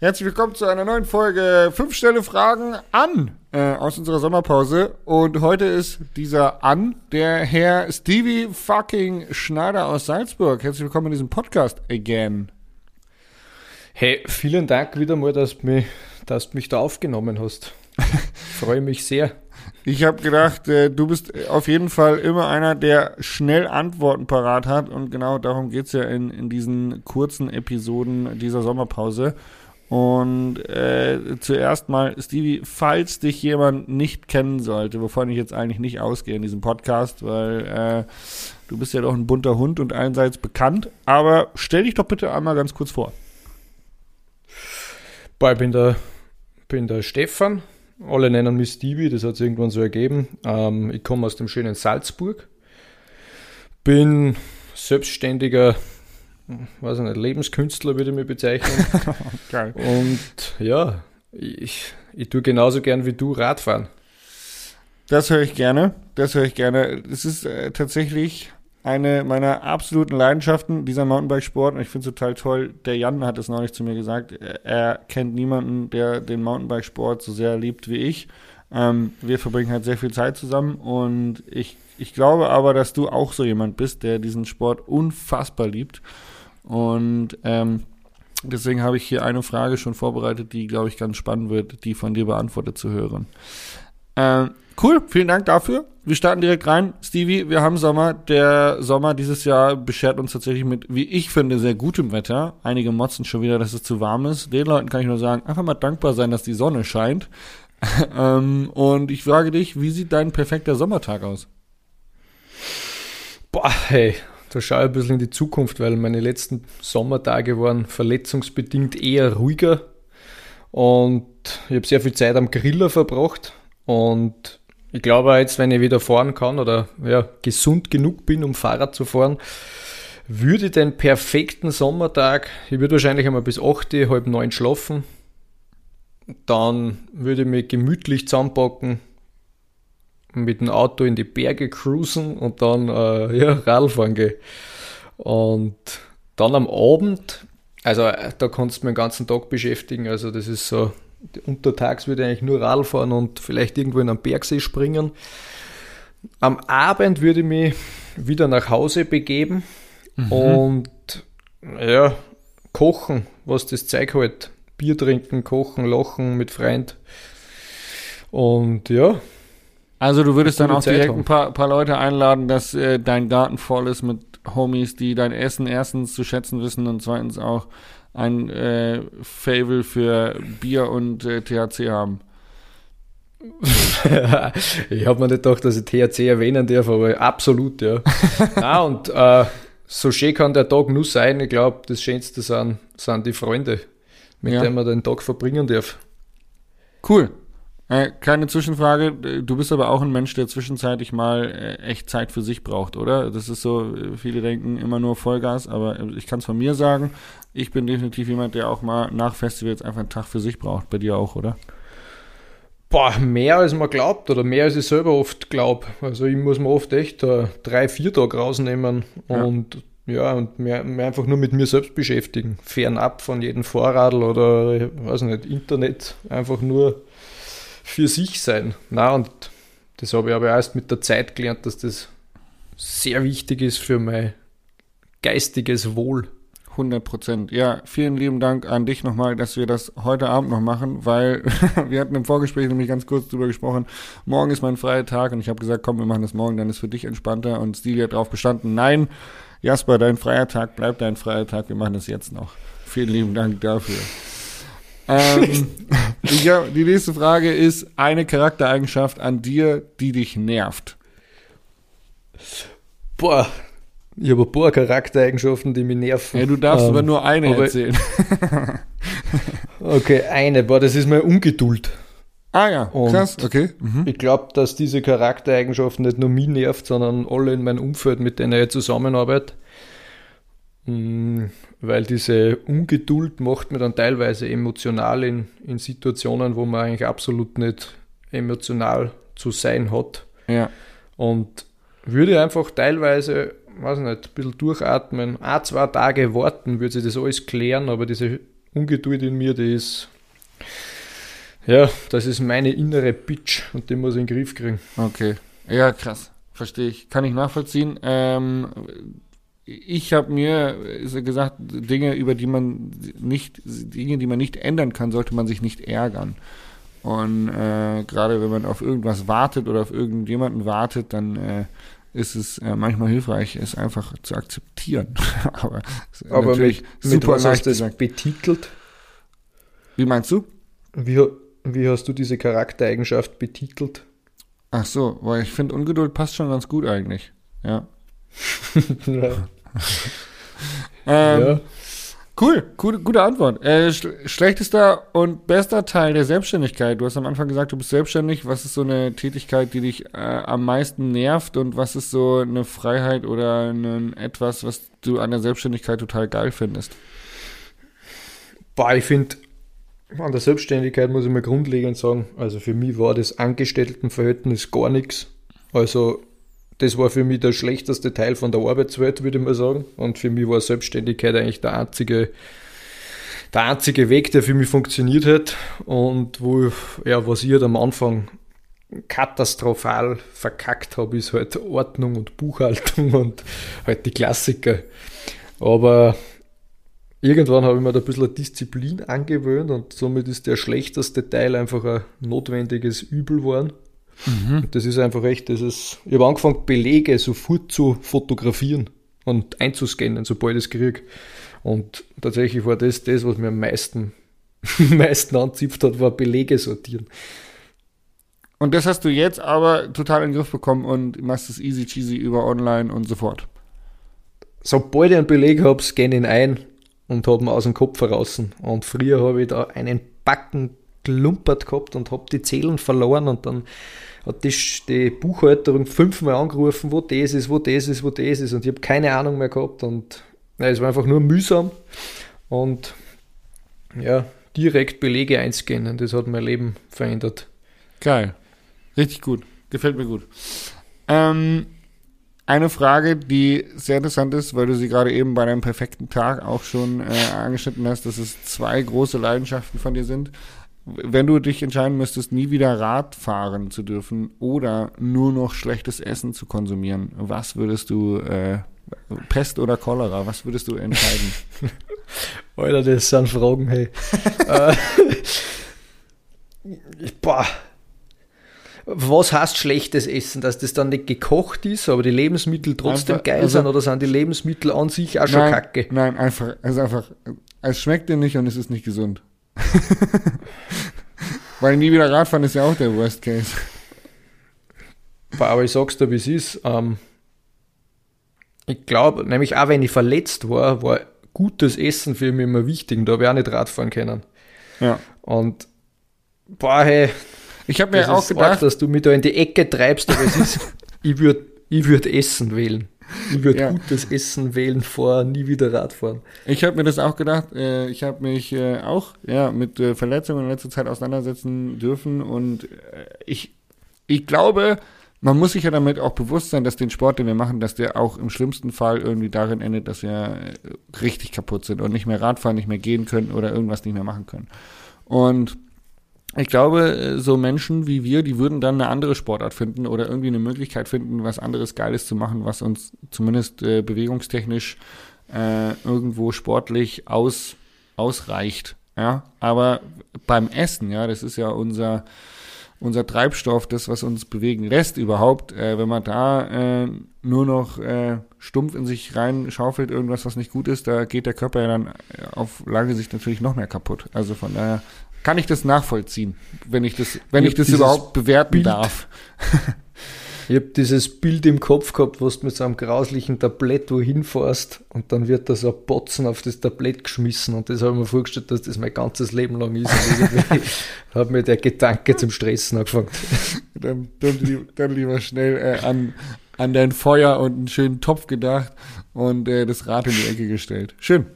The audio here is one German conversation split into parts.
Herzlich willkommen zu einer neuen Folge 5 Stelle Fragen an äh, aus unserer Sommerpause. Und heute ist dieser an der Herr Stevie fucking Schneider aus Salzburg. Herzlich willkommen in diesem Podcast again. Hey, vielen Dank wieder mal, dass du mich, dass du mich da aufgenommen hast. Freue mich sehr. Ich habe gedacht, äh, du bist auf jeden Fall immer einer, der schnell Antworten parat hat. Und genau darum geht's ja in, in diesen kurzen Episoden dieser Sommerpause. Und äh, zuerst mal, Stevie, falls dich jemand nicht kennen sollte, wovon ich jetzt eigentlich nicht ausgehe in diesem Podcast, weil äh, du bist ja doch ein bunter Hund und einerseits bekannt, aber stell dich doch bitte einmal ganz kurz vor. Boah, ich bin der, bin der Stefan, alle nennen mich Stevie, das hat sich irgendwann so ergeben. Ähm, ich komme aus dem schönen Salzburg, bin selbstständiger weiß ich nicht, Lebenskünstler würde ich mich bezeichnen. Geil. Und ja, ich, ich tue genauso gern wie du Radfahren. Das höre ich gerne. Das höre ich gerne. Es ist äh, tatsächlich eine meiner absoluten Leidenschaften, dieser Mountainbikesport. Und ich finde es total toll. Der Jan hat es neulich zu mir gesagt. Er kennt niemanden, der den Mountainbikesport so sehr liebt wie ich. Ähm, wir verbringen halt sehr viel Zeit zusammen und ich, ich glaube aber, dass du auch so jemand bist, der diesen Sport unfassbar liebt. Und ähm, deswegen habe ich hier eine Frage schon vorbereitet, die, glaube ich, ganz spannend wird, die von dir beantwortet zu hören. Ähm, cool, vielen Dank dafür. Wir starten direkt rein. Stevie, wir haben Sommer. Der Sommer dieses Jahr beschert uns tatsächlich mit, wie ich finde, sehr gutem Wetter. Einige motzen schon wieder, dass es zu warm ist. Den Leuten kann ich nur sagen, einfach mal dankbar sein, dass die Sonne scheint. ähm, und ich frage dich, wie sieht dein perfekter Sommertag aus? Boah, hey, da schaue ich ein bisschen in die Zukunft, weil meine letzten Sommertage waren verletzungsbedingt eher ruhiger. Und ich habe sehr viel Zeit am Griller verbracht. Und ich glaube jetzt, wenn ich wieder fahren kann oder ja, gesund genug bin, um Fahrrad zu fahren, würde ich den perfekten Sommertag, ich würde wahrscheinlich einmal bis 8, halb 9 schlafen, dann würde ich mich gemütlich zusammenpacken, mit dem Auto in die Berge cruisen und dann äh, ja, Radfahren gehen. Und dann am Abend, also äh, da kannst du mich den ganzen Tag beschäftigen. Also das ist so, untertags würde ich eigentlich nur Radl fahren und vielleicht irgendwo in einen Bergsee springen. Am Abend würde ich mich wieder nach Hause begeben mhm. und ja, kochen, was das Zeug halt. Bier trinken, kochen, lachen mit Freund. Und ja, also du würdest dann auch direkt ein paar, paar Leute einladen, dass äh, dein Garten voll ist mit Homies, die dein Essen erstens zu schätzen wissen und zweitens auch ein äh, Fable für Bier und äh, THC haben. ich habe mir nicht gedacht, dass ich THC erwähnen darf, aber absolut, ja. Na und äh, so schön kann der Tag nur sein. Ich glaube, das Schönste sind, sind die Freunde, mit ja. denen man den Tag verbringen darf. Cool. Äh, kleine Zwischenfrage, du bist aber auch ein Mensch, der zwischenzeitlich mal äh, echt Zeit für sich braucht, oder? Das ist so, äh, viele denken immer nur Vollgas, aber ich kann es von mir sagen, ich bin definitiv jemand, der auch mal nach Festivals einfach einen Tag für sich braucht. Bei dir auch, oder? Boah, mehr als man glaubt oder mehr als ich selber oft glaube. Also ich muss mir oft echt äh, drei, vier Tage rausnehmen und ja, und mehr, einfach nur mit mir selbst beschäftigen. Fernab von jedem Vorradl oder, ich weiß nicht, Internet. Einfach nur für sich sein. Na, und das habe ich aber erst mit der Zeit gelernt, dass das sehr wichtig ist für mein geistiges Wohl. 100 Prozent. Ja, vielen lieben Dank an dich nochmal, dass wir das heute Abend noch machen, weil wir hatten im Vorgespräch nämlich ganz kurz drüber gesprochen. Morgen ist mein freier Tag und ich habe gesagt, komm, wir machen das morgen, dann ist für dich entspannter. Und Stili hat darauf bestanden, nein, Jasper, dein freier Tag bleibt dein freier Tag, wir machen das jetzt noch. Vielen lieben Dank dafür. Ähm, ja, die nächste Frage ist eine Charaktereigenschaft an dir, die dich nervt. Boah, ich habe ein paar Charaktereigenschaften, die mich nerven. Ja, du darfst ähm, aber nur eine aber erzählen. okay, eine. Boah, das ist meine Ungeduld. Ah ja, krass, Und okay. Mhm. Ich glaube, dass diese Charaktereigenschaft nicht nur mich nervt, sondern alle in meinem Umfeld, mit denen ich zusammenarbeite. Mm, weil diese Ungeduld macht mir dann teilweise emotional in, in Situationen, wo man eigentlich absolut nicht emotional zu sein hat. Ja. Und würde einfach teilweise, weiß nicht, ein bisschen durchatmen, ein, zwei Tage warten, würde sich das alles klären, aber diese Ungeduld in mir, die ist, ja, das ist meine innere Bitch und die muss ich in den Griff kriegen. Okay. Ja, krass. Verstehe ich. Kann ich nachvollziehen. Ähm, ich habe mir gesagt, Dinge, über die man nicht, Dinge, die man nicht ändern kann, sollte man sich nicht ärgern. Und äh, gerade wenn man auf irgendwas wartet oder auf irgendjemanden wartet, dann äh, ist es äh, manchmal hilfreich, es einfach zu akzeptieren. Aber, Aber natürlich mit, super mit was hast du das betitelt? Wie meinst du? Wie, wie hast du diese Charaktereigenschaft betitelt? Ach so, weil ich finde, Ungeduld passt schon ganz gut eigentlich. Ja. ja. ähm, ja. Cool, gute, gute Antwort. Äh, sch schlechtester und bester Teil der Selbstständigkeit. Du hast am Anfang gesagt, du bist selbstständig. Was ist so eine Tätigkeit, die dich äh, am meisten nervt und was ist so eine Freiheit oder ein etwas, was du an der Selbstständigkeit total geil findest? Boah, ich finde, an der Selbstständigkeit muss ich mal grundlegend sagen, also für mich war das Angestelltenverhältnis gar nichts. Also das war für mich der schlechteste Teil von der Arbeitswelt, würde ich mal sagen. Und für mich war Selbstständigkeit eigentlich der einzige, der einzige Weg, der für mich funktioniert hat. Und wo, ja, was ich halt am Anfang katastrophal verkackt habe, ist halt Ordnung und Buchhaltung und halt die Klassiker. Aber irgendwann habe ich mir da ein bisschen Disziplin angewöhnt und somit ist der schlechteste Teil einfach ein notwendiges Übel geworden. Mhm. Das ist einfach echt, das ist, ich habe angefangen, Belege sofort zu fotografieren und einzuscannen, sobald ich es kriege. Und tatsächlich war das das, was mir am meisten, meisten anzipft hat, war Belege sortieren. Und das hast du jetzt aber total in den Griff bekommen und machst es easy cheesy über online und sofort. Sobald ich einen Beleg habe, scanne ihn ein und habe ihn aus dem Kopf heraus. Und früher habe ich da einen Backen klumpert gehabt und habe die Zählen verloren und dann hat die, die Buchhalterung fünfmal angerufen, wo das ist, wo das ist, wo das ist und ich habe keine Ahnung mehr gehabt und ja, es war einfach nur mühsam und ja, direkt Belege einscannen, das hat mein Leben verändert. Geil. Richtig gut. Gefällt mir gut. Ähm, eine Frage, die sehr interessant ist, weil du sie gerade eben bei deinem perfekten Tag auch schon äh, angeschnitten hast, dass es zwei große Leidenschaften von dir sind wenn du dich entscheiden müsstest, nie wieder Rad fahren zu dürfen oder nur noch schlechtes Essen zu konsumieren, was würdest du, äh, Pest oder Cholera, was würdest du entscheiden? Alter, das sind Fragen, hey. Äh, boah. Was heißt schlechtes Essen? Dass das dann nicht gekocht ist, aber die Lebensmittel trotzdem einfach, geil also, sind oder sind die Lebensmittel an sich auch schon nein, kacke? Nein, einfach, also einfach, es schmeckt dir nicht und es ist nicht gesund. Weil nie wieder Radfahren ist ja auch der Worst Case. Aber ich sag's dir, wie es ist. Ähm, ich glaube, nämlich auch wenn ich verletzt war, war gutes Essen für mich immer wichtig. Und da habe ich auch nicht Radfahren können. Ja. Und boah, hey. Ich habe mir auch gedacht, arg, dass du mich da in die Ecke treibst, aber es ist, ich würde ich würd Essen wählen. Ich würde ja. gutes Essen wählen vor nie wieder Radfahren. Ich habe mir das auch gedacht. Äh, ich habe mich äh, auch ja, mit äh, Verletzungen in letzter Zeit auseinandersetzen dürfen und ich, ich glaube, man muss sich ja damit auch bewusst sein, dass den Sport, den wir machen, dass der auch im schlimmsten Fall irgendwie darin endet, dass wir richtig kaputt sind und nicht mehr Radfahren, nicht mehr gehen können oder irgendwas nicht mehr machen können. Und ich glaube, äh, so Menschen wie wir, die würden dann eine andere Sportart finden oder irgendwie eine Möglichkeit finden, was anderes Geiles zu machen, was uns zumindest äh, bewegungstechnisch äh, irgendwo sportlich aus, ausreicht. Ja, aber beim Essen, ja, das ist ja unser, unser Treibstoff, das, was uns bewegen lässt überhaupt, äh, wenn man da äh, nur noch äh, stumpf in sich reinschaufelt, irgendwas, was nicht gut ist, da geht der Körper ja dann äh, auf lange Sicht natürlich noch mehr kaputt. Also von daher kann ich das nachvollziehen, wenn ich das, wenn ich, ich das überhaupt bewerten Bild, darf. ich habe dieses Bild im Kopf gehabt, wo du mit so einem grauslichen Tablett wohin fährst und dann wird da so ein Botzen auf das Tablett geschmissen und das habe ich mir vorgestellt, dass das mein ganzes Leben lang ist. hat mir der Gedanke zum Stressen angefangen. Dann, dann, dann lieber schnell äh, an, an dein Feuer und einen schönen Topf gedacht und äh, das Rad in die Ecke gestellt. Schön.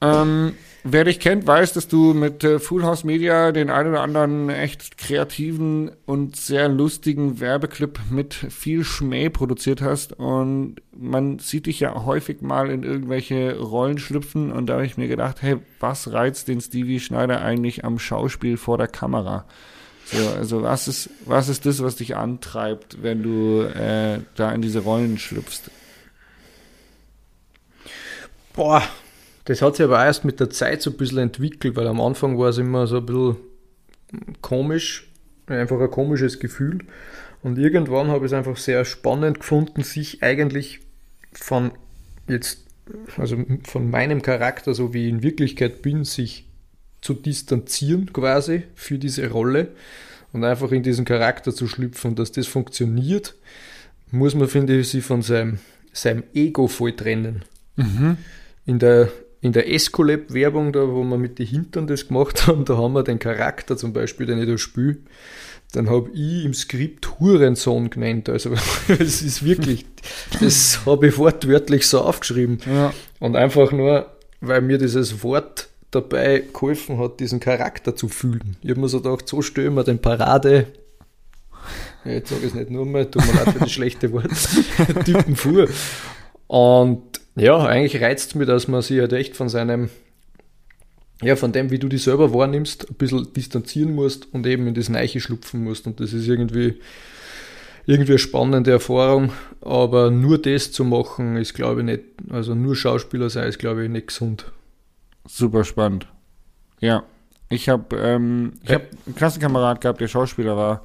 Ähm, Wer dich kennt, weiß, dass du mit äh, Full House Media den einen oder anderen echt kreativen und sehr lustigen Werbeclip mit viel Schmäh produziert hast. Und man sieht dich ja häufig mal in irgendwelche Rollen schlüpfen. Und da habe ich mir gedacht, hey, was reizt den Stevie Schneider eigentlich am Schauspiel vor der Kamera? So, also was ist, was ist das, was dich antreibt, wenn du äh, da in diese Rollen schlüpfst? Boah, das hat sich aber erst mit der Zeit so ein bisschen entwickelt, weil am Anfang war es immer so ein bisschen komisch, einfach ein komisches Gefühl. Und irgendwann habe ich es einfach sehr spannend gefunden, sich eigentlich von jetzt, also von meinem Charakter, so wie ich in Wirklichkeit bin, sich zu distanzieren quasi für diese Rolle und einfach in diesen Charakter zu schlüpfen. Und dass das funktioniert, muss man, finde ich, sich von seinem, seinem Ego voll trennen. Mhm. In der in der Escolab-Werbung, da wo wir mit den Hintern das gemacht haben, da haben wir den Charakter zum Beispiel, den ich da spiele. Dann habe ich im Skript Hurensohn genannt. Also es ist wirklich, das habe ich wortwörtlich so aufgeschrieben. Ja. Und einfach nur, weil mir dieses Wort dabei geholfen hat, diesen Charakter zu fühlen. Ich habe mir so gedacht, so stellen wir den Parade, ja, jetzt sage ich es nicht nur mal, tut mir leid für das schlechte Wort, Typen vor. Und ja, eigentlich reizt es mich, dass man sich halt echt von seinem, ja, von dem, wie du dich selber wahrnimmst, ein bisschen distanzieren musst und eben in das Neiche schlupfen musst. Und das ist irgendwie, irgendwie eine spannende Erfahrung. Aber nur das zu machen, ist, glaube ich, nicht, also nur Schauspieler sein, ist, glaube ich, nicht gesund. Super spannend. Ja. Ich habe ähm, ich hab einen Klassenkamerad gehabt, der Schauspieler war.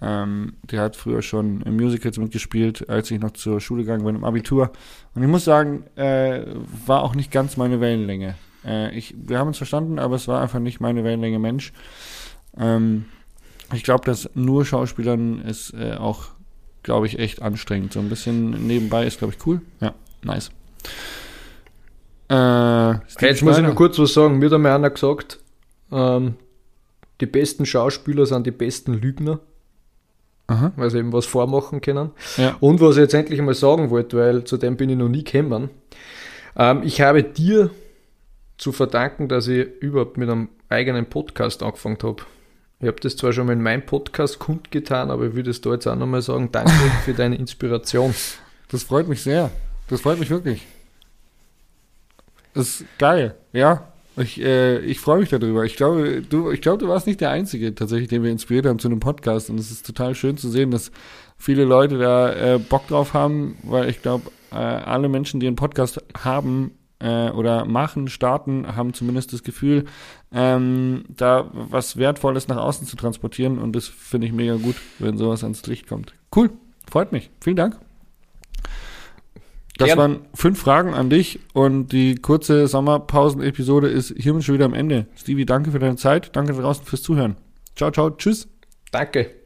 Ähm, der hat früher schon in Musicals mitgespielt, als ich noch zur Schule gegangen bin, im Abitur. Und ich muss sagen, äh, war auch nicht ganz meine Wellenlänge. Äh, ich, wir haben uns verstanden, aber es war einfach nicht meine Wellenlänge Mensch. Ähm, ich glaube, dass nur Schauspielern ist äh, auch, glaube ich, echt anstrengend. So ein bisschen nebenbei ist, glaube ich, cool. Ja, nice. Äh, Jetzt muss ich noch kurz was sagen. Mir hat einmal einer gesagt, ähm, die besten Schauspieler sind die besten Lügner. Aha. weil sie eben was vormachen können. Ja. Und was ich jetzt endlich mal sagen wollte, weil zu dem bin ich noch nie gekommen. Ähm, ich habe dir zu verdanken, dass ich überhaupt mit einem eigenen Podcast angefangen habe. Ich habe das zwar schon mal in meinem Podcast kundgetan, aber ich würde es da jetzt auch nochmal sagen, danke für deine Inspiration. Das freut mich sehr. Das freut mich wirklich. Das ist geil, ja. Ich, äh, ich freue mich darüber. Ich glaube, du, ich glaube, du warst nicht der Einzige tatsächlich, den wir inspiriert haben zu einem Podcast. Und es ist total schön zu sehen, dass viele Leute da äh, Bock drauf haben, weil ich glaube, äh, alle Menschen, die einen Podcast haben äh, oder machen, starten, haben zumindest das Gefühl, ähm, da was Wertvolles nach außen zu transportieren. Und das finde ich mega gut, wenn sowas ans Licht kommt. Cool, freut mich. Vielen Dank. Das Gern. waren fünf Fragen an dich und die kurze Sommerpausen-Episode ist hiermit schon wieder am Ende. Stevie, danke für deine Zeit. Danke draußen fürs Zuhören. Ciao, ciao, tschüss. Danke.